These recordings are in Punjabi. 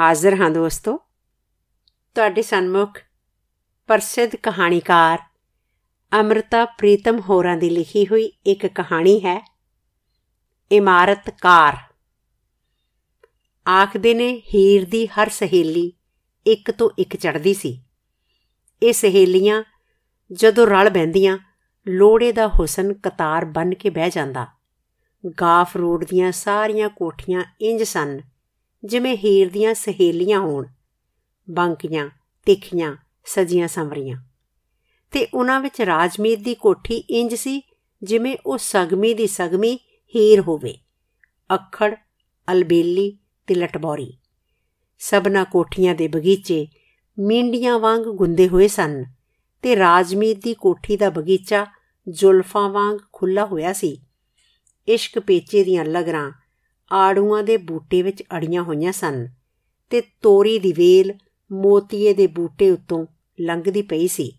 ਹਾਜ਼ਰ ਹਾਂ ਦੋਸਤੋ। ਤੁਹਾਡੇ ਸਨਮੁਖ ਪ੍ਰਸਿੱਧ ਕਹਾਣੀਕਾਰ ਅਮਰਤਾ ਪ੍ਰੀਤਮ ਹੋਰਾਂ ਦੀ ਲਿਖੀ ਹੋਈ ਇੱਕ ਕਹਾਣੀ ਹੈ, ਇਮਾਰਤ ਕਾਰ। ਆਖਦੇ ਨੇ ਹੀਰ ਦੀ ਹਰ ਸਹੇਲੀ ਇੱਕ ਤੋਂ ਇੱਕ ਚੜਦੀ ਸੀ। ਇਹ ਸਹੇਲੀਆਂ ਜਦੋਂ ਰਲ ਬੈੰਦੀਆਂ ਲੋੜੇ ਦਾ ਹੁਸਨ ਕਤਾਰ ਬਨ ਕੇ ਬਹਿ ਜਾਂਦਾ। ਗਾਫ ਰੋਡ ਦੀਆਂ ਸਾਰੀਆਂ ਕੋਠੀਆਂ ਇੰਜ ਸਨ ਜਿਵੇਂ ਹੀਰ ਦੀਆਂ ਸਹੇਲੀਆਂ ਹੋਣ, ਬੰਕੀਆਂ, ਤਿੱਖੀਆਂ, ਸਜੀਆਂ ਸੰਵਰੀਆਂ। ਤੇ ਉਹਨਾਂ ਵਿੱਚ ਰਾਜਮੀਤ ਦੀ ਕੋਠੀ ਇੰਜ ਸੀ ਜਿਵੇਂ ਉਹ ਸਗਮੀ ਦੀ ਸਗਮੀ ਹੀਰ ਹੋਵੇ, ਅੱਖੜ, ਅਲਬੇਲੀ ਤੇ ਲਟਬੌਰੀ। ਸਭਨਾ ਕੋਠੀਆਂ ਦੇ ਬਗੀਚੇ ਮੀਂਡੀਆਂ ਵਾਂਗ ਗੁੰਦੇ ਹੋਏ ਸਨ ਤੇ ਰਾਜਮੀਤ ਦੀ ਕੋਠੀ ਦਾ ਬਗੀਚਾ ਜ਼ੁਲਫਾਂ ਵਾਂਗ ਖੁੱਲਾ ਹੋਇਆ ਸੀ। ਇਸ਼ਕ ਪੇਚੇ ਦੀਆਂ ਲਗਰਾਂ ਆੜੂਆਂ ਦੇ ਬੂਟੇ ਵਿੱਚ ਅੜੀਆਂ ਹੋਈਆਂ ਸਨ ਤੇ ਤੋਰੀ ਦੀ ਵੇਲ ਮੋਤੀਏ ਦੇ ਬੂਟੇ ਉੱਤੋਂ ਲੰਘਦੀ ਪਈ ਸੀ।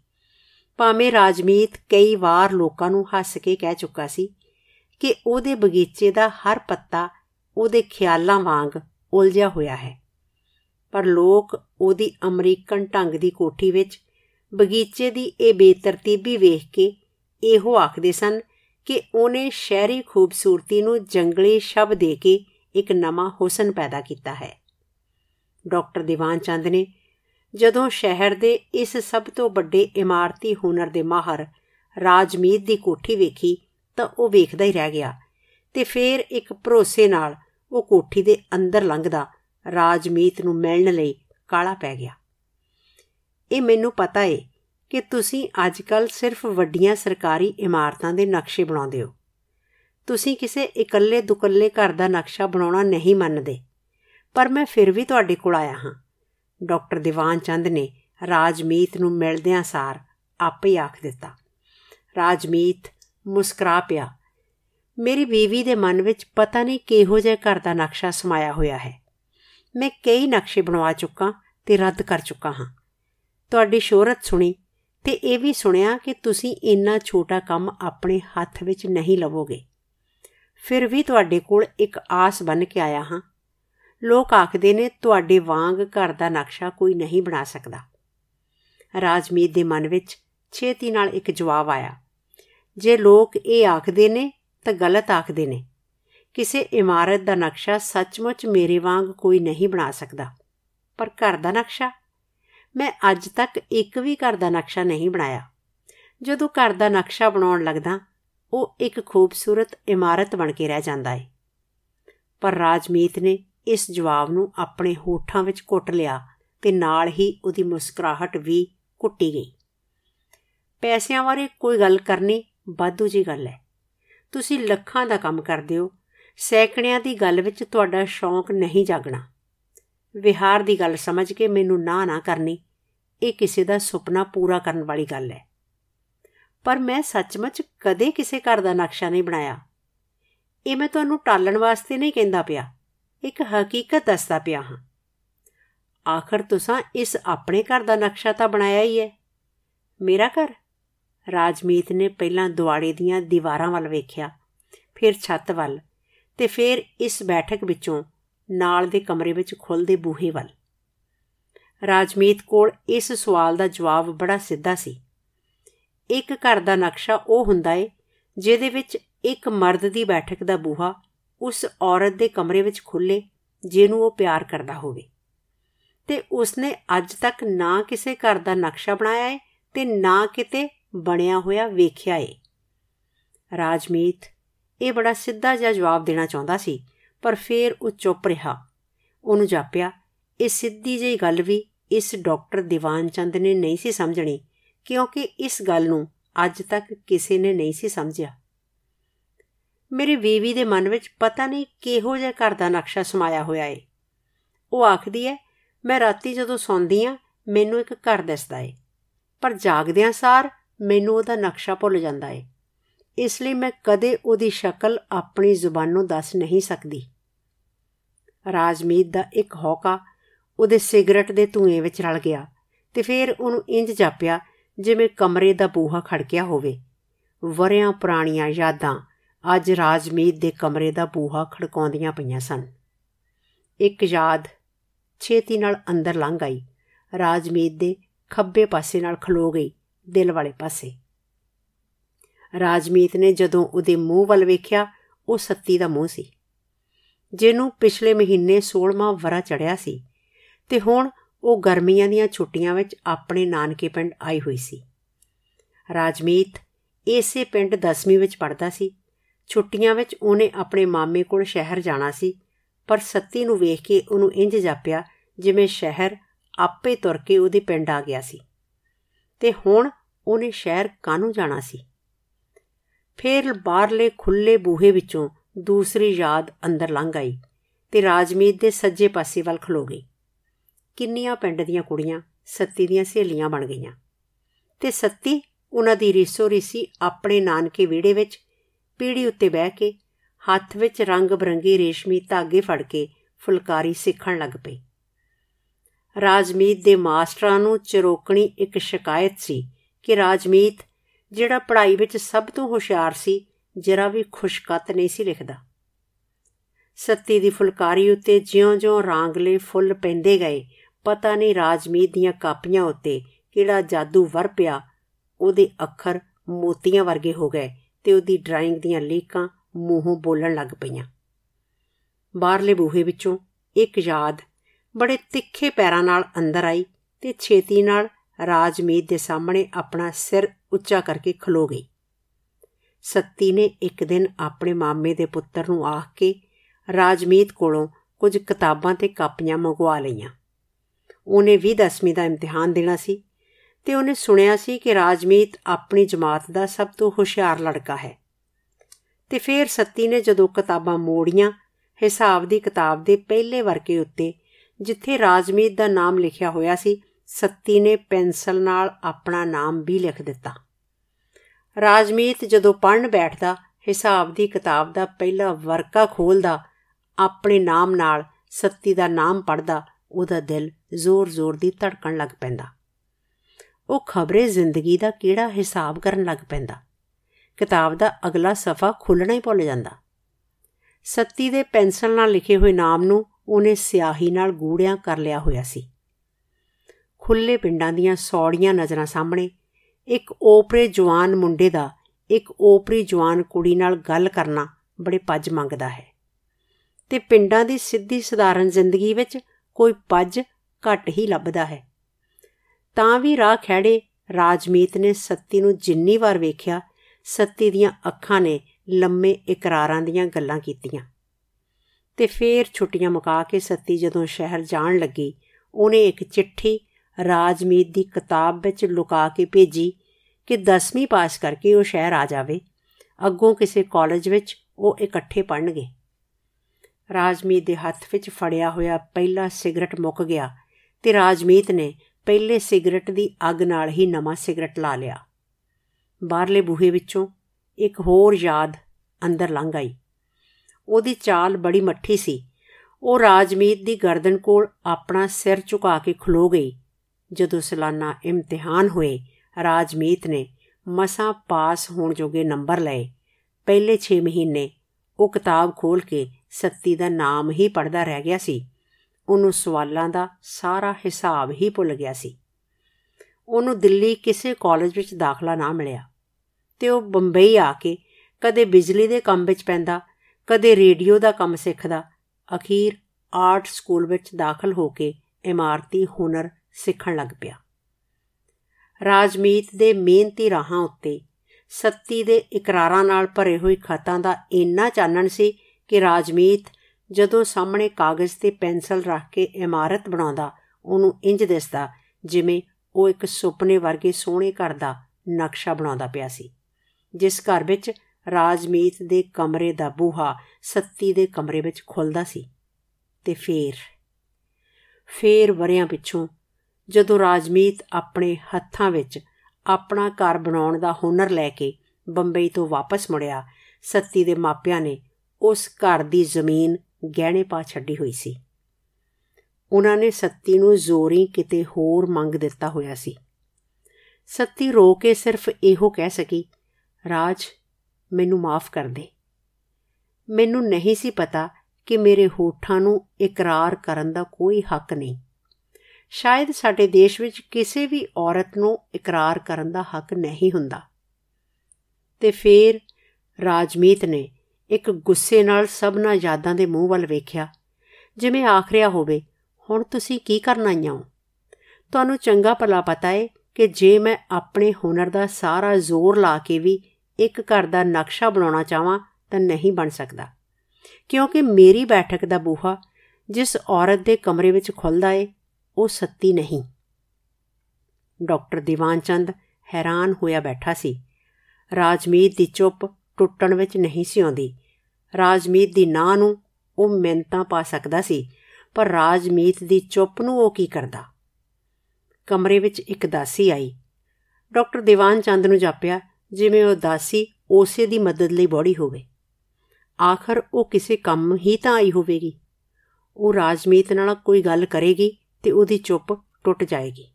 ਭਾਵੇਂ ਰਾਜਮੀਤ ਕਈ ਵਾਰ ਲੋਕਾਂ ਨੂੰ ਹੱਸ ਕੇ ਕਹਿ ਚੁੱਕਾ ਸੀ ਕਿ ਉਹਦੇ ਬਗੀਚੇ ਦਾ ਹਰ ਪੱਤਾ ਉਹਦੇ ਖਿਆਲਾਂ ਵਾਂਗ ਉਲਝਿਆ ਹੋਇਆ ਹੈ, ਪਰ ਲੋਕ ਉਹਦੀ ਅਮਰੀਕਨ ਢੰਗ ਦੀ ਕੋਠੀ ਵਿੱਚ ਬਗੀਚੇ ਦੀ ਇਹ ਬੇਤਰਤੀਬੀ ਵੇਖ ਕੇ ਇਹੋ ਆਖਦੇ ਸਨ ਕਿ ਉਹਨੇ ਸ਼ਹਿਰੀ ਖੂਬਸੂਰਤੀ ਨੂੰ ਜੰਗਲੀ ਸ਼ਬ ਦੇ ਕੇ ਇੱਕ ਨਵਾਂ ਹੁਸਨ ਪੈਦਾ ਕੀਤਾ ਹੈ। ਡਾਕਟਰ ਦੀਵਾਨ ਚੰਦ ਨੇ ਜਦੋਂ ਸ਼ਹਿਰ ਦੇ ਇਸ ਸਭ ਤੋਂ ਵੱਡੇ ਇਮਾਰਤੀ ਹੁਨਰ ਦੇ ਮਾਹਰ ਰਾਜਮੀਤ ਦੀ ਕੋਠੀ ਵੇਖੀ ਤਾਂ ਉਹ ਵੇਖਦਾ ਹੀ ਰਹਿ ਗਿਆ ਤੇ ਫਿਰ ਇੱਕ ਭਰੋਸੇ ਨਾਲ ਉਹ ਕੋਠੀ ਦੇ ਅੰਦਰ ਲੰਘਦਾ ਰਾਜਮੀਤ ਨੂੰ ਮਿਲਣ ਲਈ ਕਾਲਾ ਪੈ ਗਿਆ। ਇਹ ਮੈਨੂੰ ਪਤਾ ਏ ਕਿ ਤੁਸੀਂ ਅੱਜਕੱਲ ਸਿਰਫ ਵੱਡੀਆਂ ਸਰਕਾਰੀ ਇਮਾਰਤਾਂ ਦੇ ਨਕਸ਼ੇ ਬਣਾਉਂਦੇ ਹੋ। ਤੁਸੀਂ ਕਿਸੇ ਇਕੱਲੇ ਦੁਕੱਲੇ ਘਰ ਦਾ ਨਕਸ਼ਾ ਬਣਾਉਣਾ ਨਹੀਂ ਮੰਨਦੇ। ਪਰ ਮੈਂ ਫਿਰ ਵੀ ਤੁਹਾਡੇ ਕੋਲ ਆਇਆ ਹਾਂ। ਡਾਕਟਰ ਦੀਵਾਨ ਚੰਦ ਨੇ ਰਾਜਮੀਤ ਨੂੰ ਮਿਲਦਿਆਂ ਸਾਰ ਆਪੇ ਹੀ ਆਖ ਦਿੱਤਾ। ਰਾਜਮੀਤ, ਮੁਸਕਰਾ ਪਿਆ। ਮੇਰੀ ਬੀਵੀ ਦੇ ਮਨ ਵਿੱਚ ਪਤਾ ਨਹੀਂ ਕਿਹੋ ਜਿਹਾ ਘਰ ਦਾ ਨਕਸ਼ਾ ਸਮਾਇਆ ਹੋਇਆ ਹੈ। ਮੈਂ ਕਈ ਨਕਸ਼ੇ ਬਣਵਾ ਚੁੱਕਾ ਤੇ ਰੱਦ ਕਰ ਚੁੱਕਾ ਹਾਂ। ਤੁਹਾਡੀ ਸ਼ੋਹਰਤ ਸੁਣੀ ਤੇ ਇਹ ਵੀ ਸੁਣਿਆ ਕਿ ਤੁਸੀਂ ਇੰਨਾ ਛੋਟਾ ਕੰਮ ਆਪਣੇ ਹੱਥ ਵਿੱਚ ਨਹੀਂ ਲਵੋਗੇ। ਫਿਰ ਵੀ ਤੁਹਾਡੇ ਕੋਲ ਇੱਕ ਆਸ ਬਣ ਕੇ ਆਇਆ ਹਾਂ। ਲੋਕ ਆਖਦੇ ਨੇ, ਤੁਹਾਡੇ ਵਾਂਗ ਘਰ ਦਾ ਨਕਸ਼ਾ ਕੋਈ ਨਹੀਂ ਬਣਾ ਸਕਦਾ। ਰਾਜਮੀਤ ਦੇ ਮਨ ਵਿੱਚ ਛੇਤੀ ਨਾਲ ਇੱਕ ਜਵਾਬ ਆਇਆ। ਜੇ ਲੋਕ ਇਹ ਆਖਦੇ ਨੇ, ਤਾਂ ਗਲਤ ਆਖਦੇ ਨੇ। ਕਿਸੇ ਇਮਾਰਤ ਦਾ ਨਕਸ਼ਾ ਸੱਚਮੁੱਚ ਮੇਰੇ ਵਾਂਗ ਕੋਈ ਨਹੀਂ ਬਣਾ ਸਕਦਾ। ਪਰ ਘਰ ਦਾ ਨਕਸ਼ਾ? ਮੈਂ ਅੱਜ ਤੱਕ ਇੱਕ ਵੀ ਘਰ ਦਾ ਨਕਸ਼ਾ ਨਹੀਂ ਬਣਾਇਆ। ਜਦੋਂ ਘਰ ਦਾ ਨਕਸ਼ਾ ਬਣਾਉਣ ਲੱਗਦਾ, ਉਹ ਇੱਕ ਖੂਬਸੂਰਤ ਇਮਾਰਤ ਬਣ ਕੇ ਰਹਿ ਜਾਂਦਾ ਹੈ ਪਰ ਰਾਜਮੀਤ ਨੇ ਇਸ ਜਵਾਬ ਨੂੰ ਆਪਣੇ ਹੋਠਾਂ ਵਿੱਚ ਘੁੱਟ ਲਿਆ ਤੇ ਨਾਲ ਹੀ ਉਹਦੀ ਮੁਸਕਰਾਹਟ ਵੀ ਕੁੱਟੀ ਗਈ। ਪੈਸਿਆਂ ਬਾਰੇ ਕੋਈ ਗੱਲ ਕਰਨੀ ਬਾਦੂ ਜੀ ਗੱਲ ਹੈ। ਤੁਸੀਂ ਲੱਖਾਂ ਦਾ ਕੰਮ ਕਰਦੇ ਹੋ। ਸੈਕੜਿਆਂ ਦੀ ਗੱਲ ਵਿੱਚ ਤੁਹਾਡਾ ਸ਼ੌਂਕ ਨਹੀਂ ਜਾਗਣਾ। ਵਿਹਾਰ ਦੀ ਗੱਲ ਸਮਝ ਕੇ ਮੈਨੂੰ ਨਾ ਨਾ ਕਰਨੀ। ਇਹ ਕਿਸੇ ਦਾ ਸੁਪਨਾ ਪੂਰਾ ਕਰਨ ਵਾਲੀ ਗੱਲ ਹੈ। ਪਰ ਮੈਂ ਸੱਚਮੁੱਚ ਕਦੇ ਕਿਸੇ ਘਰ ਦਾ ਨਕਸ਼ਾ ਨਹੀਂ ਬਣਾਇਆ। ਇਹ ਮੈਂ ਤੁਹਾਨੂੰ ਟਾਲਣ ਵਾਸਤੇ ਨਹੀਂ ਕਹਿੰਦਾ ਪਿਆ। ਇੱਕ ਹਕੀਕਤ ਦੱਸਦਾ ਪਿਆ ਹਾਂ। ਆਖਰ ਤੁਸੀਂ ਇਸ ਆਪਣੇ ਘਰ ਦਾ ਨਕਸ਼ਾ ਤਾਂ ਬਣਾਇਆ ਹੀ ਹੈ। ਮੇਰਾ ਘਰ? ਰਾਜਮੀਤ ਨੇ ਪਹਿਲਾਂ ਦੁਆੜੇ ਦੀਆਂ ਦੀਵਾਰਾਂ ਵੱਲ ਵੇਖਿਆ, ਫਿਰ ਛੱਤ ਵੱਲ ਤੇ ਫਿਰ ਇਸ ਬੈਠਕ ਵਿੱਚੋਂ ਨਾਲ ਦੇ ਕਮਰੇ ਵਿੱਚ ਖੁੱਲਦੇ ਬੂਹੇ ਵੱਲ। ਰਾਜਮੀਤ ਕੋਲ ਇਸ ਸਵਾਲ ਦਾ ਜਵਾਬ ਬੜਾ ਸਿੱਧਾ ਸੀ। ਇੱਕ ਘਰ ਦਾ ਨਕਸ਼ਾ ਉਹ ਹੁੰਦਾ ਏ, ਜਿਹਦੇ ਵਿੱਚ ਇੱਕ ਮਰਦ ਦੀ ਬੈਠਕ ਦਾ ਬੂਹਾ ਉਸ ਔਰਤ ਦੇ ਕਮਰੇ ਵਿੱਚ ਖੁੱਲੇ, ਜਿਹਨੂੰ ਉਹ ਪਿਆਰ ਕਰਦਾ ਹੋਵੇ। ਤੇ ਉਸਨੇ ਅੱਜ ਤੱਕ ਨਾ ਕਿਸੇ ਘਰ ਦਾ ਨਕਸ਼ਾ ਬਣਾਇਆ ਏ ਤੇ ਨਾ ਕਿਤੇ ਬਣਿਆ ਹੋਇਆ ਵੇਖਿਆ ਏ। ਰਾਜਮੀਤ ਇਹ ਬੜਾ ਸਿੱਧਾ ਜਿਹਾ ਜਵਾਬ ਦੇਣਾ ਚਾਹੁੰਦਾ ਸੀ ਪਰ ਫੇਰ ਉਹ ਚੁੱਪ ਰਿਹਾ। ਉਹਨੂੰ ਜਾਪਿਆ, ਇਹ ਸਿੱਧੀ ਜਿਹੀ ਗੱਲ ਵੀ ਇਸ ਡਾਕਟਰ ਦੀਵਾਨ ਚੰਦ ਨੇ ਨਹੀਂ ਸੀ ਸਮਝਣੀ, ਕਿਉਂਕਿ ਇਸ ਗੱਲ ਨੂੰ ਅੱਜ ਤੱਕ ਕਿਸੇ ਨੇ ਨਹੀਂ ਸੀ ਸਮਝਿਆ। ਮੇਰੀ ਬੀਵੀ ਦੇ ਮਨ ਵਿੱਚ ਪਤਾ ਨਹੀਂ ਕਿਹੋ ਜਿਹਾ ਘਰ ਦਾ ਨਕਸ਼ਾ ਸਮਾਇਆ ਹੋਇਆ ਏ। ਉਹ ਆਖਦੀ ਹੈ, ਮੈਂ ਰਾਤੀ ਜਦੋਂ ਸੌਂਦੀ ਆ ਮੈਨੂੰ ਇੱਕ ਘਰ ਦਿਸਦਾ ਏ। ਪਰ ਜਾਗਦਿਆਂ ਸਾਰ ਮੈਨੂੰ ਉਹਦਾ ਨਕਸ਼ਾ ਭੁੱਲ ਜਾਂਦਾ ਏ। ਇਸ ਲਈ ਮੈਂ ਕਦੇ ਉਹਦੀ ਸ਼ਕਲ ਆਪਣੀ ਜ਼ੁਬਾਨੋਂ ਦੱਸ ਨਹੀਂ ਸਕਦੀ। ਰਾਜਮੀਤ ਦਾ ਇੱਕ ਹੌਕਾ ਉਹਦੇ ਸਿਗਰਟ ਦੇ ਧੂਏ ਵਿੱਚ ਰਲ ਗਿਆ ਤੇ ਫਿਰ ਉਹਨੂੰ ਇੰਜ ਜਾਪਿਆ ਜਿਵੇਂ ਕਮਰੇ ਦਾ ਬੂਹਾ ਖੜਕਿਆ ਹੋਵੇ। ਵਰਿਆਂ ਪੁਰਾਣੀਆਂ ਯਾਦਾਂ ਅੱਜ ਰਾਜਮੀਤ ਦੇ ਕਮਰੇ ਦਾ ਬੂਹਾ ਖੜਕਾਉਂਦੀਆਂ ਪਈਆਂ ਸਨ। ਇੱਕ ਯਾਦ ਛੇਤੀ ਨਾਲ ਅੰਦਰ ਲੰਘ ਆਈ। ਰਾਜਮੀਤ ਦੇ ਖੱਬੇ ਪਾਸੇ ਨਾਲ ਖਲੋ ਗਈ ਦਿਲ ਵਾਲੇ ਪਾਸੇ। ਰਾਜਮੀਤ ਨੇ ਜਦੋਂ ਉਹਦੇ ਮੂੰਹ ਵੱਲ ਵੇਖਿਆ, ਉਹ ਸੱਤੀ ਦਾ ਮੂੰਹ ਸੀ। ਜਿਹਨੂੰ ਪਿਛਲੇ ਮਹੀਨੇ 16ਵਾਂ ਵਰਾ ਚੜਿਆ ਸੀ ਤੇ ਹੁਣ ਉਹ ਗਰਮੀਆਂ ਦੀਆਂ ਛੁੱਟੀਆਂ ਵਿੱਚ ਆਪਣੇ ਨਾਨਕੇ ਪਿੰਡ ਆਈ ਹੋਈ ਸੀ। ਰਾਜਮੀਤ ਇਸੇ ਪਿੰਡ 10ਵੀਂ ਵਿੱਚ ਪੜਦਾ ਸੀ। ਛੁੱਟੀਆਂ ਵਿੱਚ ਉਹਨੇ ਆਪਣੇ ਮਾਮੇ ਕੋਲ ਸ਼ਹਿਰ ਜਾਣਾ ਸੀ, ਪਰ ਸੱਤੀ ਨੂੰ ਵੇਖ ਕੇ ਉਹਨੂੰ ਇੰਜ ਜਾਪਿਆ ਜਿਵੇਂ ਸ਼ਹਿਰ ਆਪੇ ਤੁਰ ਕੇ ਉਹਦੇ ਪਿੰਡ ਆ ਗਿਆ ਸੀ। ਤੇ ਹੁਣ ਉਹਨੇ ਸ਼ਹਿਰ ਕਾਹਨੂੰ ਜਾਣਾ ਸੀ? ਫੇਰ ਬਾਹਰਲੇ ਖੁੱਲੇ ਬੂਹੇ ਵਿੱਚੋਂ ਦੂਸਰੀ ਯਾਦ ਅੰਦਰ ਲੰਘ ਆਈ ਤੇ ਰਾਜਮੀਤ ਦੇ ਸੱਜੇ ਪਾਸੇ ਵੱਲ ਖਲੋ ਗਈ। ਕਿੰਨੀਆਂ ਪਿੰਡ ਦੀਆਂ ਕੁੜੀਆਂ ਸੱਤੀ ਦੀਆਂ ਸਹੇਲੀਆਂ ਬਣ ਗਈਆਂ ਤੇ ਸੱਤੀ ਉਹਨਾਂ ਦੀ ਰੀਸੋ ਰੀਸੀ ਆਪਣੇ ਨਾਨਕੇ ਵਿਹੜੇ ਵਿੱਚ ਪੀੜੀ ਉੱਤੇ ਬਹਿ ਕੇ ਹੱਥ ਵਿੱਚ ਰੰਗ ਬਰੰਗੀ ਰੇਸ਼ਮੀ ਧਾਗੇ ਫੜ ਕੇ ਫੁਲਕਾਰੀ ਸਿੱਖਣ ਲੱਗ ਪਈ। ਰਾਜਮੀਤ ਦੇ ਮਾਸਟਰਾਂ ਨੂੰ ਚਰੋਕਣੀ ਇੱਕ ਸ਼ਿਕਾਇਤ ਸੀ ਕਿ ਰਾਜਮੀਤ, ਜਿਹੜਾ ਪੜ੍ਹਾਈ ਵਿੱਚ ਸਭ ਤੋਂ ਹੁਸ਼ਿਆਰ ਸੀ ਜਰਾ ਵੀ ਖੁਸ਼ਕਤ ਨਹੀਂ ਸੀ ਲਿਖਦਾ। ਸੱਤੀ ਦੀ ਫੁਲਕਾਰੀ ਉੱਤੇ ਜਿਉਂ-ਜਿਉਂ ਰਾਂਗਲੇ ਫੁੱਲ ਪੈਂਦੇ ਗਏ। ਪਤਾ ਨਹੀਂ ਰਾਜਮੀਤ ਦੀਆਂ ਕਾਪੀਆਂ ਉੱਤੇ ਕਿਹੜਾ ਜਾਦੂ ਵਰ ਪਿਆ। ਉਹਦੇ ਅੱਖਰ ਮੋਤੀਆਂ ਵਰਗੇ ਹੋ ਗਏ ਤੇ ਉਹਦੀ ਡਰਾਇੰਗ ਦੀਆਂ ਲੀਕਾਂ ਮੂੰਹੋਂ ਬੋਲਣ ਲੱਗ ਪਈਆਂ। ਬਾਹਰਲੇ ਬੂਹੇ ਵਿੱਚੋਂ ਇੱਕ ਯਾਦ ਬੜੇ ਤਿੱਖੇ ਪੈਰਾਂ ਨਾਲ ਅੰਦਰ ਆਈ ਤੇ ਛੇਤੀ ਨਾਲ ਰਾਜਮੀਤ ਦੇ ਸਾਹਮਣੇ ਆਪਣਾ ਸਿਰ ਉੱਚਾ ਕਰਕੇ ਖਲੋ ਗਈ। ਸੱਤੀ ਨੇ ਇੱਕ ਦਿਨ ਆਪਣੇ ਮਾਮੇ ਦੇ ਪੁੱਤਰ ਨੂੰ ਆਖ ਕੇ ਰਾਜਮੀਤ ਕੋਲੋਂ ਕੁਝ ਕਿਤਾਬਾਂ ਤੇ ਕਾਪੀਆਂ ਮੰਗਵਾ ਲਈਆਂ। ਉਹਨੇ ਵੀ 10ਵੀਂ ਦਾ ਇਮਤਿਹਾਨ ਦੇਣਾ ਸੀ ਤੇ ਉਹਨੇ ਸੁਣਿਆ ਸੀ ਕਿ ਰਾਜਮੀਤ ਆਪਣੀ ਜਮਾਤ ਦਾ ਸਭ ਤੋਂ ਹੁਸ਼ਿਆਰ ਲੜਕਾ ਹੈ। ਤੇ ਫਿਰ ਸੱਤੀ ਨੇ ਜਦੋਂ ਕਿਤਾਬਾਂ ਮੋੜੀਆਂ, ਹਿਸਾਬ ਦੀ ਕਿਤਾਬ ਦੇ ਪਹਿਲੇ ਵਰਕੇ ਉੱਤੇ ਜਿੱਥੇ ਰਾਜਮੀਤ ਦਾ ਨਾਮ ਲਿਖਿਆ ਹੋਇਆ ਸੀ, ਸੱਤੀ ਨੇ ਪੈਨਸਲ ਨਾਲ ਆਪਣਾ ਨਾਮ ਵੀ ਲਿਖ ਦਿੱਤਾ। ਰਾਜਮੀਤ ਜਦੋਂ ਪੜਨ ਬੈਠਦਾ, ਹਿਸਾਬ ਦੀ ਕਿਤਾਬ ਦਾ ਪਹਿਲਾ ਵਰਕਾ ਖੋਲਦਾ, ਆਪਣੇ ਨਾਮ ਨਾਲ ਸੱਤੀ ਦਾ ਨਾਮ ਪੜਦਾ ਉਹਦਾ ਦਿਲ ਜ਼ੋਰ-ਜ਼ੋਰ ਦੀ ਧੜਕਣ ਲੱਗ ਪੈਂਦਾ। ਉਹ ਖਬਰੇ ਜ਼ਿੰਦਗੀ ਦਾ ਕਿਹੜਾ ਹਿਸਾਬ ਕਰਨ ਲੱਗ ਪੈਂਦਾ? ਕਿਤਾਬ ਦਾ ਅਗਲਾ ਸਫਾ ਖੁੱਲਣਾ ਹੀ ਭੁੱਲ ਜਾਂਦਾ। ਸੱਤੀ ਦੇ ਪੈਨਸਲ ਨਾਲ ਲਿਖੇ ਹੋਏ ਨਾਮ ਨੂੰ ਉਹਨੇ ਸਿਆਹੀ ਨਾਲ ਗੂੜਿਆਂ ਕਰ ਲਿਆ ਹੋਇਆ ਸੀ। ਖੁੱਲੇ ਪਿੰਡਾਂ ਦੀਆਂ ਸੌੜੀਆਂ ਨਜ਼ਰਾਂ ਸਾਹਮਣੇ ਇੱਕ ਓਪਰੇ ਜਵਾਨ ਮੁੰਡੇ ਦਾ, ਇੱਕ ਓਪਰੀ ਜਵਾਨ ਕੁੜੀ ਨਾਲ ਗੱਲ ਕਰਨਾ ਬੜੇ ਪੱਜ ਮੰਗਦਾ ਹੈ। ਤੇ ਪਿੰਡਾਂ ਦੀ ਸਿੱਧੀ ਸਧਾਰਨ ਜ਼ਿੰਦਗੀ ਵਿੱਚ ਕੋਈ ਪੱਜ ਘੱਟ ਹੀ ਲੱਭਦਾ ਹੈ। ਤਾਂ ਵੀ ਰਾਹ ਖੜੇ ਰਾਜਮੀਤ ਨੇ ਸੱਤੀ ਨੂੰ ਜਿੰਨੀ ਵਾਰ ਵੇਖਿਆ, ਸੱਤੀ ਦੀਆਂ ਅੱਖਾਂ ਨੇ ਲੰਮੇ ਇਕਰਾਰਾਂ ਦੀਆਂ ਗੱਲਾਂ ਕੀਤੀਆਂ। ਤੇ ਫੇਰ ਛੁੱਟੀਆਂ ਮੁਕਾ ਕੇ ਸੱਤੀ ਜਦੋਂ ਸ਼ਹਿਰ ਜਾਣ ਲੱਗੀ, ਉਹਨੇ ਇੱਕ ਚਿੱਠੀ ਰਾਜਮੀਤ ਦੀ ਕਿਤਾਬ ਵਿੱਚ ਲੁਕਾ ਕੇ ਭੇਜੀ ਕਿ 10ਵੀਂ ਪਾਸ ਕਰਕੇ ਉਹ ਸ਼ਹਿਰ ਆ ਜਾਵੇ। ਅੱਗੋਂ ਕਿਸੇ ਕਾਲਜ ਵਿੱਚ ਉਹ ਇਕੱਠੇ ਪੜਨਗੇ ਰਾਜਮੀਤ ਦੇ ਹੱਥ ਵਿੱਚ ਫੜਿਆ ਹੋਇਆ ਪਹਿਲਾ ਸਿਗਰਟ ਮੁੱਕ ਗਿਆ ਤੇ ਰਾਜਮੀਤ ਨੇ ਪਹਿਲੇ ਸਿਗਰਟ ਦੀ ਅੱਗ ਨਾਲ ਹੀ ਨਵਾਂ ਸਿਗਰਟ ਲਾ ਲਿਆ। ਬਾਹਰਲੇ ਬੂਹੇ ਵਿੱਚੋਂ ਇੱਕ ਹੋਰ ਯਾਦ ਅੰਦਰ ਲੰਘ ਆਈ। ਉਹਦੀ ਚਾਲ ਬੜੀ ਮੱਠੀ ਸੀ। ਉਹ ਰਾਜਮੀਤ ਦੀ ਗਰਦਨ ਕੋਲ ਆਪਣਾ ਸਿਰ ਝੁਕਾ ਕੇ ਖਲੋ ਗਈ। ਜਦੋਂ ਸਾਲਾਨਾ ਇਮਤਿਹਾਨ ਹੋਏ, ਰਾਜਮੀਤ ਨੇ ਮਸਾਂ ਪਾਸ ਹੋਣ ਜੋਗੇ ਨੰਬਰ ਲਏ। ਪਹਿਲੇ 6 ਮਹੀਨੇ ਉਹ ਕਿਤਾਬ ਖੋਲ ਕੇ ਸੱਤੀ ਦਾ ਨਾਮ ਹੀ ਪੜਦਾ ਰਹਿ ਗਿਆ ਸੀ। ਉਹਨੂੰ ਸਵਾਲਾਂ ਦਾ ਸਾਰਾ ਹਿਸਾਬ ਹੀ ਭੁੱਲ ਗਿਆ ਸੀ। ਉਹਨੂੰ ਦਿੱਲੀ ਕਿਸੇ ਕਾਲਜ ਵਿੱਚ ਦਾਖਲਾ ਨਾ ਮਿਲਿਆ ਤੇ ਉਹ ਬੰਬਈ ਆ ਕੇ ਕਦੇ ਬਿਜਲੀ ਦੇ ਕੰਮ ਵਿੱਚ ਪੈਂਦਾ, ਕਦੇ ਰੇਡੀਓ ਦਾ ਕੰਮ ਸਿੱਖਦਾ, ਅਖੀਰ ਆਰਟ ਸਕੂਲ ਵਿੱਚ ਦਾਖਲ ਹੋ ਕੇ ਇਮਾਰਤੀ ਹੁਨਰ ਸਿੱਖਣ ਲੱਗ ਪਿਆ। ਰਾਜਮੀਤ ਦੇ ਮਿਹਨਤੀ ਰਾਹਾਂ ਉੱਤੇ ਸੱਤੀ ਦੇ ਇਕਰਾਰਾਂ ਨਾਲ ਭਰੇ ਹੋਏ ਖਤਾਂ ਦਾ ਇੰਨਾ ਚਾਨਣ ਸੀ ਕਿ ਰਾਜਮੀਤ ਜਦੋਂ ਸਾਹਮਣੇ ਕਾਗਜ਼ ਤੇ ਪੈਨਸਲ ਰੱਖ ਕੇ ਇਮਾਰਤ ਬਣਾਉਂਦਾ, ਉਹਨੂੰ ਇੰਜ ਦਿਸਦਾ ਜਿਵੇਂ ਉਹ ਇੱਕ ਸੁਪਨੇ ਵਰਗੇ ਸੋਹਣੇ ਘਰ ਦਾ ਨਕਸ਼ਾ ਬਣਾਉਂਦਾ ਪਿਆ ਸੀ। ਜਿਸ ਘਰ ਵਿੱਚ ਰਾਜਮੀਤ ਦੇ ਕਮਰੇ ਦਾ ਬੂਹਾ ਸੱਤੀ ਦੇ ਕਮਰੇ ਵਿੱਚ ਖੁੱਲਦਾ ਸੀ ਤੇ ਫੇਰ ਫੇਰ ਵਰਿਆਂ ਪਿੱਛੋਂ ਜਦੋਂ ਰਾਜਮੀਤ ਆਪਣੇ ਹੱਥਾਂ ਵਿੱਚ ਆਪਣਾ ਘਰ ਬਣਾਉਣ ਦਾ ਹੁਨਰ ਲੈ ਕੇ ਬੰਬਈ ਤੋਂ ਵਾਪਸ ਮੁੜਿਆ, ਸੱਤੀ ਦੇ ਮਾਪਿਆਂ ਨੇ ਉਸ ਘਰ ਦੀ ਜ਼ਮੀਨ ਗਹਿਣੇ ਪਾ ਛੱਡੀ ਹੋਈ ਸੀ। ਉਹਨਾਂ ਨੇ ਸੱਤੀ ਨੂੰ ਜ਼ੋਰੀ ਕਿਤੇ ਹੋਰ ਮੰਗ ਦਿੱਤਾ ਹੋਇਆ ਸੀ। ਸੱਤੀ ਰੋ ਕੇ ਸਿਰਫ ਇਹੋ ਕਹਿ ਸਕੀ, ਰਾਜ, ਮੈਨੂੰ ਮਾਫ ਕਰ ਦੇ। ਮੈਨੂੰ ਨਹੀਂ ਸੀ ਪਤਾ ਕਿ ਮੇਰੇ ਹੋਠਾਂ ਨੂੰ ਇਕਰਾਰ ਕਰਨ ਦਾ ਕੋਈ ਹੱਕ ਨਹੀਂ। ਸ਼ਾਇਦ ਸਾਡੇ ਦੇਸ਼ ਵਿੱਚ ਕਿਸੇ ਵੀ ਔਰਤ ਨੂੰ ਇਕਰਾਰ ਕਰਨ ਦਾ ਹੱਕ ਨਹੀਂ ਹੁੰਦਾ। ਤੇ ਫੇਰ ਰਾਜਮੀਤ ਨੇ ਇੱਕ ਗੁੱਸੇ ਨਾਲ ਸਭਨਾ ਯਾਦਾਂ ਦੇ ਮੂੰਹ ਵੱਲ ਵੇਖਿਆ, ਜਿਵੇਂ ਆਖਰਿਆ ਹੋਵੇ, ਹੁਣ ਤੁਸੀਂ ਕੀ ਕਰਨ ਆਈਆਂ ਹੋ? ਤੁਹਾਨੂੰ ਚੰਗਾ ਭਲਾ ਪਤਾ ਹੈ ਕਿ ਜੇ ਮੈਂ ਆਪਣੇ ਹੁਨਰ ਦਾ ਸਾਰਾ ਜ਼ੋਰ ਲਾ ਕੇ ਵੀ ਇੱਕ ਘਰ ਦਾ ਨਕਸ਼ਾ ਬਣਾਉਣਾ ਚਾਹਾਂ ਤਾਂ ਨਹੀਂ ਬਣ ਸਕਦਾ। ਕਿਉਂਕਿ ਮੇਰੀ ਬੈਠਕ ਦਾ ਬੂਹਾ ਜਿਸ ਔਰਤ ਦੇ ਕਮਰੇ ਵਿੱਚ ਖੁੱਲਦਾ ਏ ਉਹ ਸੱਤੀ ਨਹੀਂ। ਡਾਕਟਰ ਦੀਵਾਨ ਚੰਦ ਹੈਰਾਨ ਹੋਇਆ ਬੈਠਾ ਸੀ। ਰਾਜਮੀਤ ਦੀ ਚੁੱਪ ਟੁੱਟਣ ਵਿੱਚ ਨਹੀਂ ਸੀ ਆਉਂਦੀ। ਰਾਜਮੀਤ ਦੀ ਨਾਂ ਨੂੰ ਉਹ ਮਿੰਤਾਂ ਪਾ ਸਕਦਾ ਸੀ, ਪਰ ਰਾਜਮੀਤ ਦੀ ਚੁੱਪ ਨੂੰ ਉਹ ਕੀ ਕਰਦਾ? ਕਮਰੇ ਵਿੱਚ ਇੱਕ ਦਾਸੀ ਆਈ। ਡਾਕਟਰ ਦੀਵਾਨ ਚੰਦ ਨੂੰ ਜਾਪਿਆ, ਜਿਵੇਂ ਉਹ ਦਾਸੀ ਉਸੇ ਦੀ ਮਦਦ ਲਈ ਬੋੜੀ ਹੋਵੇ। ਆਖਰ ਉਹ ਕਿਸੇ ਕੰਮ ਹੀ ਤਾਂ ਆਈ ਹੋਵੇਗੀ। ਉਹ ਰਾਜਮੀਤ ਨਾਲ ਕੋਈ ਗੱਲ ਕਰੇਗੀ? ਤੇ ਉਹਦੀ ਚੁੱਪ ਟੁੱਟ ਜਾਏਗੀ।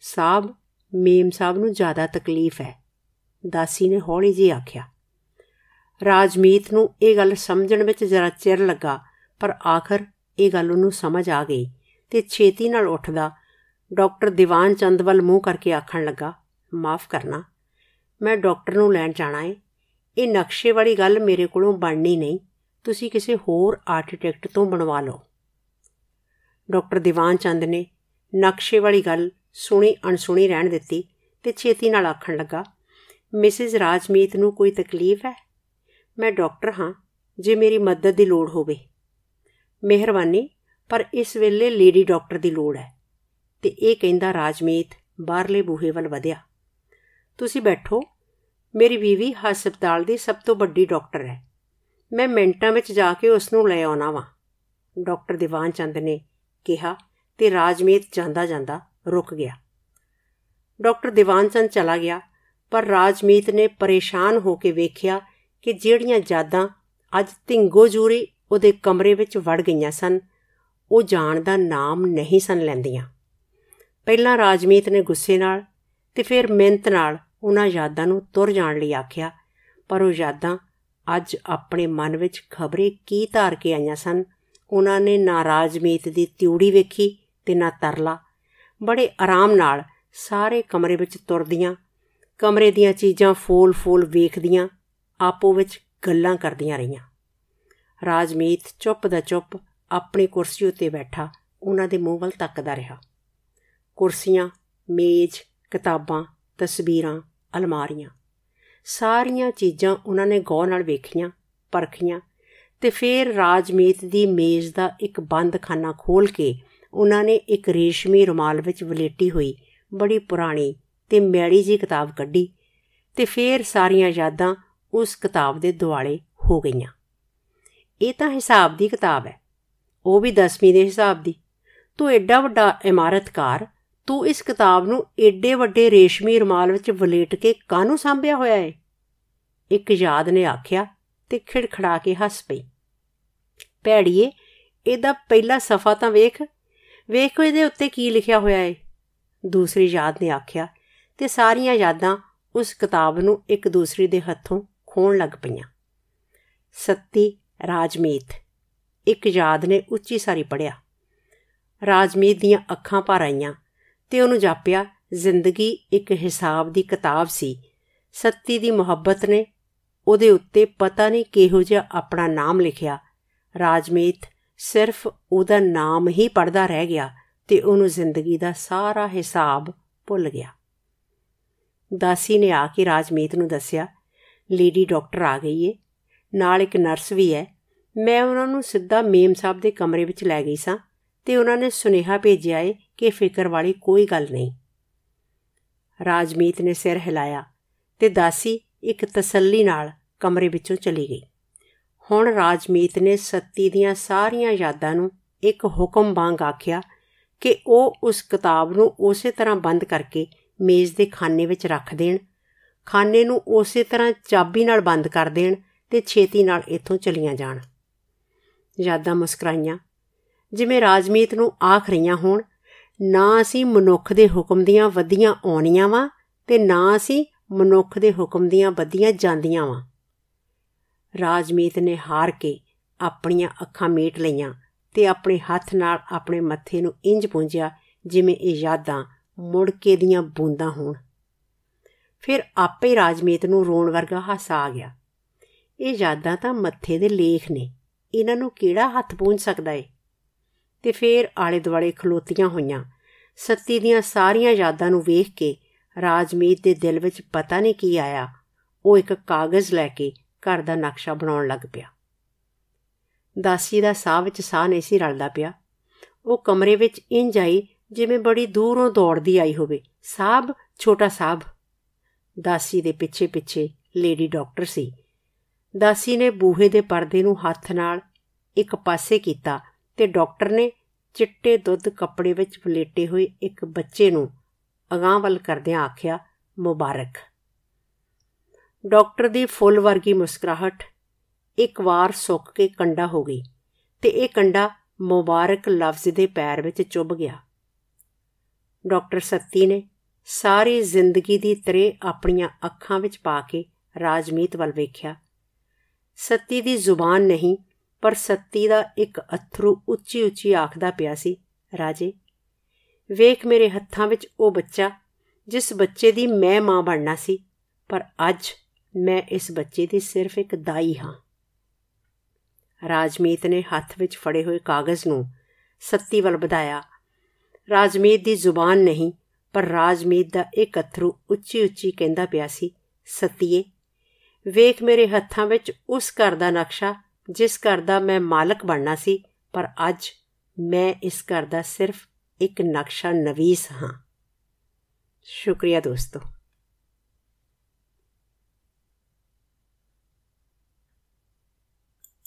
ਸਾਬ, ਮੇਮ ਸਾਹਿਬ ਨੂੰ ਜ਼ਿਆਦਾ ਤਕਲੀਫ ਹੈ। ਦਾਸੀ ਨੇ ਹੌਲੀ ਜਿਹੀ ਆਖਿਆ। ਰਾਜਮੀਤ ਨੂੰ ਇਹ ਗੱਲ ਸਮਝਣ ਵਿੱਚ ਜ਼ਰਾ ਚਿਰ ਲੱਗਾ, ਪਰ ਆਖਰ ਇਹ ਗੱਲ ਉਹਨੂੰ ਸਮਝ ਆ ਗਈ ਤੇ ਛੇਤੀ ਨਾਲ ਉੱਠਦਾ ਡਾਕਟਰ ਦੀਵਾਨ ਚੰਦ ਵੱਲ ਮੂੰਹ ਕਰਕੇ ਆਖਣ ਲੱਗਾ, ਮਾਫ ਕਰਨਾ, ਮੈਂ ਡਾਕਟਰ ਨੂੰ ਲੈਣ ਜਾਣਾ ਹੈ ਇਹ ਨਕਸ਼ੇ ਵਾਲੀ ਗੱਲ ਮੇਰੇ ਕੋਲੋਂ ਬਣਨੀ ਨਹੀਂ। ਤੁਸੀਂ ਕਿਸੇ ਹੋਰ ਆਰਕੀਟੈਕਟ ਤੋਂ ਬਣਵਾ ਲਓ। ਡਾਕਟਰ ਦੀਵਾਨ ਚੰਦ ਨੇ ਨਕਸ਼ੇ ਵਾਲੀ ਗੱਲ ਸੁਣੀ ਅਣਸੁਣੀ ਰਹਿਣ ਦਿੱਤੀ ਤੇ ਛੇਤੀ ਨਾਲ ਆਖਣ ਲੱਗਾ, ਮਿਸਿਸ ਰਾਜਮੀਤ ਨੂੰ ਕੋਈ ਤਕਲੀਫ ਹੈ? ਮੈਂ ਡਾਕਟਰ ਹਾਂ, ਜੇ ਮੇਰੀ ਮਦਦ ਦੀ ਲੋੜ ਹੋਵੇ। ਮਿਹਰਬਾਨੀ, ਪਰ ਇਸ ਵੇਲੇ ਲੇਡੀ ਡਾਕਟਰ ਦੀ ਲੋੜ ਹੈ। ਤੇ ਇਹ ਕਹਿੰਦਾ ਰਾਜਮੀਤ ਬਾਹਰਲੇ ਬੂਹੇ ਵੱਲ ਵਧਿਆ, ਤੁਸੀਂ ਬੈਠੋ, ਮੇਰੀ ਬੀਵੀ ਹਸਪਤਾਲ ਦੀ ਸਭ ਤੋਂ ਵੱਡੀ ਡਾਕਟਰ ਹੈ। ਮੈਂ ਮਿੰਟਾਂ ਵਿੱਚ ਜਾ ਕੇ ਉਸ ਨੂੰ ਲੈ ਆਉਣਾ ਵਾਂ। ਡਾਕਟਰ ਦੀਵਾਨ ਚੰਦ ਨੇ ਕਿਹਾ ਤੇ ਰਾਜਮੀਤ ਜਾਂਦਾ ਜਾਂਦਾ ਰੁਕ ਗਿਆ। ਡਾਕਟਰ ਦੀਵਾਨ ਚੰਦ ਚਲਾ ਗਿਆ, ਪਰ ਰਾਜਮੀਤ ਨੇ ਪਰੇਸ਼ਾਨ ਹੋ ਕੇ ਵੇਖਿਆ ਕਿ ਜਿਹੜੀਆਂ ਜਾਦਾਂ ਅੱਜ ਤਿੰਗੋ ਜੂਰੀ ਉਹਦੇ ਕਮਰੇ ਵਿੱਚ ਵੜ ਗਈਆਂ ਸਨ, ਉਹ ਜਾਣ ਦਾ ਨਾਮ ਨਹੀਂ ਸਨ ਲੈਂਦੀਆਂ। ਪਹਿਲਾਂ ਰਾਜਮੀਤ ਨੇ ਗੁੱਸੇ ਨਾਲ ਤੇ ਫਿਰ ਮਿਹਨਤ ਨਾਲ ਉਹਨਾਂ ਯਾਦਾਂ ਨੂੰ ਤੁਰ ਜਾਣ ਲਈ ਆਖਿਆ, ਪਰ ਉਹ ਯਾਦਾਂ ਅੱਜ ਆਪਣੇ ਮਨ ਵਿੱਚ ਖਬਰੇ ਕੀ ਧਾਰ ਕੇ ਆਈਆਂ ਸਨ ਉਹਨਾਂ ਨੇ ਨਾ ਰਾਜਮੀਤ ਦੀ ਤਿਉੜੀ ਵੇਖੀ ਤੇ ਨਾ ਤਰਲਾ। ਬੜੇ ਆਰਾਮ ਨਾਲ ਸਾਰੇ ਕਮਰੇ ਵਿੱਚ ਤੁਰਦੀਆਂ, ਕਮਰੇ ਦੀਆਂ ਚੀਜ਼ਾਂ ਫੋਲ-ਫੋਲ ਵੇਖਦੀਆਂ, ਆਪੋ ਵਿੱਚ ਗੱਲਾਂ ਕਰਦੀਆਂ ਰਹੀਆਂ। ਰਾਜਮੀਤ ਚੁੱਪ ਦਾ ਚੁੱਪ ਆਪਣੀ ਕੁਰਸੀ ਉੱਤੇ ਬੈਠਾ, ਉਹਨਾਂ ਦੇ ਮੂੰਹ ਵੱਲ ਤੱਕਦਾ ਰਿਹਾ। ਕੁਰਸੀਆਂ, ਮੇਜ਼, ਕਿਤਾਬਾਂ, ਤਸਵੀਰਾਂ, ਅਲਮਾਰੀਆਂ, ਸਾਰੀਆਂ ਚੀਜ਼ਾਂ ਉਹਨਾਂ ਨੇ ਗੌਰ ਨਾਲ ਵੇਖੀਆਂ, ਪਰਖੀਆਂ ਤੇ ਫਿਰ ਰਾਜਮੀਤ ਦੀ ਮੇਜ਼ ਦਾ ਇੱਕ ਬੰਦ ਖਾਨਾ ਖੋਲ ਕੇ ਉਹਨਾਂ ਨੇ ਇੱਕ ਰੇਸ਼ਮੀ ਰੁਮਾਲ ਵਿੱਚ ਵਲੇਟੀ ਹੋਈ, ਬੜੀ ਪੁਰਾਣੀ ਤੇ ਮੈੜੀ ਜੀ ਕਿਤਾਬ ਕੱਢੀ ਤੇ ਫਿਰ ਸਾਰੀਆਂ ਯਾਦਾਂ ਉਸ ਕਿਤਾਬ ਦੇ ਦੁਆਲੇ ਹੋ ਗਈਆਂ। ਇਹ ਤਾਂ ਹਿਸਾਬ ਦੀ ਕਿਤਾਬ ਹੈ, ਉਹ ਵੀ 10ਵੀਂ ਦੇ ਹਿਸਾਬ ਦੀ। ਤੂੰ ਐਡਾ ਵੱਡਾ ਇਮਾਰਤਕਾਰ, ਤੂੰ ਇਸ ਕਿਤਾਬ ਨੂੰ ਏਡੇ ਵੱਡੇ ਰੇਸ਼ਮੀ ਰੁਮਾਲ ਵਿੱਚ ਵਲੇਟ ਕੇ ਕਾਹਨੂੰ ਸੰਭਿਆ ਹੋਇਆ ਏ? ਇੱਕ ਯਾਦ ਨੇ ਆਖਿਆ ਤੇ ਖਿੜਖੜਾ ਕੇ ਹੱਸ ਪਈ। ਭੈੜੀਏ, ਇਹਦਾ ਪਹਿਲਾ ਸਫਾ ਤਾਂ ਵੇਖ। ਵੇਖੋ ਇਹਦੇ ਉੱਤੇ ਕੀ ਲਿਖਿਆ ਹੋਇਆ ਏ। ਦੂਸਰੀ ਯਾਦ ਨੇ ਆਖਿਆ ਤੇ ਸਾਰੀਆਂ ਯਾਦਾਂ ਉਸ ਕਿਤਾਬ ਨੂੰ ਇੱਕ ਦੂਸਰੀ ਦੇ ਹੱਥੋਂ ਖੋਣ ਲੱਗ ਪਈਆਂ। ਸੱਤੀ, ਰਾਜਮੀਤ। ਇੱਕ ਯਾਦ ਨੇ ਉੱਚੀ ਸਾਰੀ ਪੜਿਆ ਰਾਜਮੀਤ ਦੀਆਂ ਅੱਖਾਂ ਭਰ ਆਈਆਂ ਤੇ ਉਹਨੂੰ ਜਾਪਿਆ, ਜ਼ਿੰਦਗੀ ਇੱਕ ਹਿਸਾਬ ਦੀ ਕਿਤਾਬ ਸੀ। ਸੱਤੀ ਦੀ ਮੁਹੱਬਤ ਨੇ ਉਹਦੇ ਉੱਤੇ ਪਤਾ ਨਹੀਂ ਕਿਹੋ ਜਿਹਾ ਆਪਣਾ ਨਾਮ ਲਿਖਿਆ। ਰਾਜਮੀਤ ਸਿਰਫ ਉਹਦਾ ਨਾਮ ਹੀ ਪੜਦਾ ਰਹਿ ਗਿਆ ਤੇ ਉਹਨੂੰ ਜ਼ਿੰਦਗੀ ਦਾ ਸਾਰਾ ਹਿਸਾਬ ਭੁੱਲ ਗਿਆ। ਦਾਸੀ ਨੇ ਆ ਕੇ ਰਾਜਮੀਤ ਨੂੰ ਦੱਸਿਆ, ਲੇਡੀ ਡਾਕਟਰ ਆ ਗਈ ਏ, ਨਾਲ ਇੱਕ ਨਰਸ ਵੀ ਹੈ। ਮੈਂ ਉਹਨਾਂ ਨੂੰ ਸਿੱਧਾ ਮੇਮ ਸਾਹਿਬ ਦੇ ਕਮਰੇ ਵਿੱਚ ਲੈ ਗਈ ਸਾਂ ਤੇ ਉਹਨਾਂ ਨੇ ਸੁਨੇਹਾ ਭੇਜਿਆ ਏ ਕਿ ਫਿਕਰ ਵਾਲੀ ਕੋਈ ਗੱਲ ਨਹੀਂ। ਰਾਜਮੀਤ ਨੇ ਸਿਰ ਹਿਲਾਇਆ ਤੇ ਦਾਸੀ ਇੱਕ ਤਸੱਲੀ ਨਾਲ ਕਮਰੇ ਵਿੱਚੋਂ ਚਲੀ ਗਈ। ਹੁਣ ਰਾਜਮੀਤ ਨੇ ਸੱਤੀ ਦੀਆਂ ਸਾਰੀਆਂ ਯਾਦਾਂ ਨੂੰ ਇੱਕ ਹੁਕਮ ਵਾਂਗ ਆਖਿਆ ਕਿ ਉਹ ਉਸ ਕਿਤਾਬ ਨੂੰ ਉਸੇ ਤਰ੍ਹਾਂ ਬੰਦ ਕਰਕੇ ਮੇਜ਼ ਦੇ ਖਾਨੇ ਵਿੱਚ ਰੱਖ ਦੇਣ, ਖਾਨੇ ਨੂੰ ਉਸੇ ਤਰ੍ਹਾਂ ਚਾਬੀ ਨਾਲ ਬੰਦ ਕਰ ਦੇਣ ਤੇ ਛੇਤੀ ਨਾਲ ਇੱਥੋਂ ਚਲੀਆਂ ਜਾਣ। ਯਾਦਾਂ ਮੁਸਕਰਾਈਆਂ। ਜਿਵੇਂ ਰਾਜਮੀਤ ਨੂੰ ਆਖ ਰਹੀਆਂ ਹੋਣ, ਨਾ ਅਸੀਂ ਮਨੁੱਖ ਦੇ ਹੁਕਮ ਦੀਆਂ ਵਧੀਆਂ ਆਉਣੀਆਂ ਵਾ ਤੇ ਨਾ ਅਸੀਂ ਮਨੁੱਖ ਦੇ ਹੁਕਮ ਦੀਆਂ ਵਧੀਆਂ ਜਾਂਦੀਆਂ ਵਾ। ਰਾਜਮੀਤ ਨੇ ਹਾਰ ਕੇ ਆਪਣੀਆਂ ਅੱਖਾਂ ਮੀਟ ਲਈਆਂ ਤੇ ਆਪਣੇ ਹੱਥ ਨਾਲ ਆਪਣੇ ਮੱਥੇ ਨੂੰ ਇੰਜ ਪੂੰਝਿਆ ਜਿਵੇਂ ਇਹ ਯਾਦਾਂ ਮੁੜ ਕੇ ਦੀਆਂ ਬੂੰਦਾਂ ਹੋਣ। ਫਿਰ ਆਪੇ ਰਾਜਮੀਤ ਨੂੰ ਰੋਣ ਵਰਗਾ ਹਾਸਾ ਆ ਗਿਆ। ਇਹ ਯਾਦਾਂ ਤਾਂ ਮੱਥੇ ਦੇ ਲੇਖ ਨੇ। ਇਹਨਾਂ ਨੂੰ ਕਿਹੜਾ ਹੱਥ ਪੂੰਝ ਸਕਦਾ ਏ? ਤੇ ਫਿਰ ਆਲੇ ਦੁਆਲੇ ਖਲੋਤੀਆਂ ਹੋਈਆਂ। ਸੱਤੀ ਦੀਆਂ ਸਾਰੀਆਂ ਯਾਦਾਂ ਨੂੰ ਵੇਖ ਕੇ ਰਾਜਮੀਤ ਦੇ ਦਿਲ ਵਿੱਚ ਪਤਾ ਨਹੀਂ ਕੀ ਆਇਆ। ਉਹ ਇੱਕ ਕਾਗਜ਼ ਲੈ ਕੇ ਘਰ ਦਾ ਨਕਸ਼ਾ ਬਣਾਉਣ ਲੱਗ ਪਿਆ। ਦਾਸੀ ਦਾ ਸਾਹ ਵਿੱਚ ਸਾਹ ਨਹੀਂ ਸੀ ਰਲਦਾ ਪਿਆ। ਉਹ ਕਮਰੇ ਵਿੱਚ ਇੰਜ ਆਈ ਜਿਵੇਂ ਬੜੀ ਦੂਰੋਂ ਦੌੜਦੀ ਆਈ ਹੋਵੇ। ਸਾਬ, ਛੋਟਾ ਸਾਬ। ਦਾਸੀ ਦੇ ਪਿੱਛੇ ਪਿੱਛੇ ਲੇਡੀ ਡਾਕਟਰ ਸੀ। ਦਾਸੀ ਨੇ ਬੂਹੇ ਦੇ ਪਰਦੇ ਨੂੰ ਹੱਥ ਨਾਲ ਇੱਕ ਪਾਸੇ ਕੀਤਾ ਤੇ ਡਾਕਟਰ ਨੇ ਚਿੱਟੇ ਦੁੱਧ ਕੱਪੜੇ ਵਿੱਚ ਫਲੇਟੇ ਹੋਏ ਇੱਕ ਬੱਚੇ ਨੂੰ ਅਗਾਹ ਵੱਲ ਕਰਦਿਆਂ ਆਖਿਆ, ਮੁਬਾਰਕ। ਡਾਕਟਰ ਦੀ ਫੁੱਲ ਵਰਗੀ ਮੁਸਕਰਾਹਟ। ਇੱਕ ਵਾਰ ਸੁੱਕ ਕੇ ਕੰਡਾ ਹੋ ਗਈ ਤੇ ਇਹ ਕੰਡਾ ਮੁਬਾਰਕ ਲਫ਼ਜ਼ ਦੇ ਪੈਰ ਵਿੱਚ ਚੁੱਭ ਗਿਆ। ਡਾਕਟਰ ਸੱਤੀ ਨੇ ਸਾਰੀ ਜ਼ਿੰਦਗੀ ਦੀ ਤਰੇ ਆਪਣੀਆਂ ਅੱਖਾਂ ਵਿੱਚ ਪਾ ਕੇ ਰਾਜਮੀਤ ਵੱਲ ਵੇਖਿਆ। ਸੱਤੀ ਦੀ ਜ਼ੁਬਾਨ ਨਹੀਂ, ਪਰ ਸੱਤੀ ਦਾ ਇੱਕ ਅਥਰੂ ਉੱਚੀ ਉੱਚੀ ਆਖਦਾ ਪਿਆ ਸੀ, ਰਾਜੇ, ਵੇਖ ਮੇਰੇ ਹੱਥਾਂ ਵਿੱਚ ਉਹ ਬੱਚਾ, ਜਿਸ ਬੱਚੇ ਦੀ ਮੈਂ ਮਾਂ ਬਣਨਾ ਸੀ, ਪਰ ਅੱਜ ਮੈਂ ਇਸ ਬੱਚੇ ਦੀ ਸਿਰਫ ਇੱਕ ਦਾਈ ਹਾਂ। ਰਾਜਮੀਤ ਨੇ ਹੱਥ ਵਿੱਚ ਫੜੇ ਹੋਏ ਕਾਗਜ਼ ਨੂੰ ਸੱਤੀ ਵੱਲ ਵਧਾਇਆ। ਰਾਜਮੀਤ ਦੀ ਜ਼ੁਬਾਨ ਨਹੀਂ, ਪਰ ਰਾਜਮੀਤ ਦਾ ਇੱਕ ਅਥਰੂ ਉੱਚੀ ਉੱਚੀ ਕਹਿੰਦਾ ਪਿਆ ਸੀ, ਸਤੀਏ, ਵੇਖ ਮੇਰੇ ਹੱਥਾਂ ਵਿੱਚ ਉਸ ਘਰ ਦਾ ਨਕਸ਼ਾ, ਜਿਸ ਘਰ ਦਾ ਮੈਂ ਮਾਲਕ ਬਣਨਾ ਸੀ, ਪਰ ਅੱਜ ਮੈਂ ਇਸ ਘਰ ਦਾ ਸਿਰਫ ਇੱਕ ਨਕਸ਼ਾ ਨਵੀਸ ਹਾਂ। ਸ਼ੁਕਰੀਆ ਦੋਸਤੋ।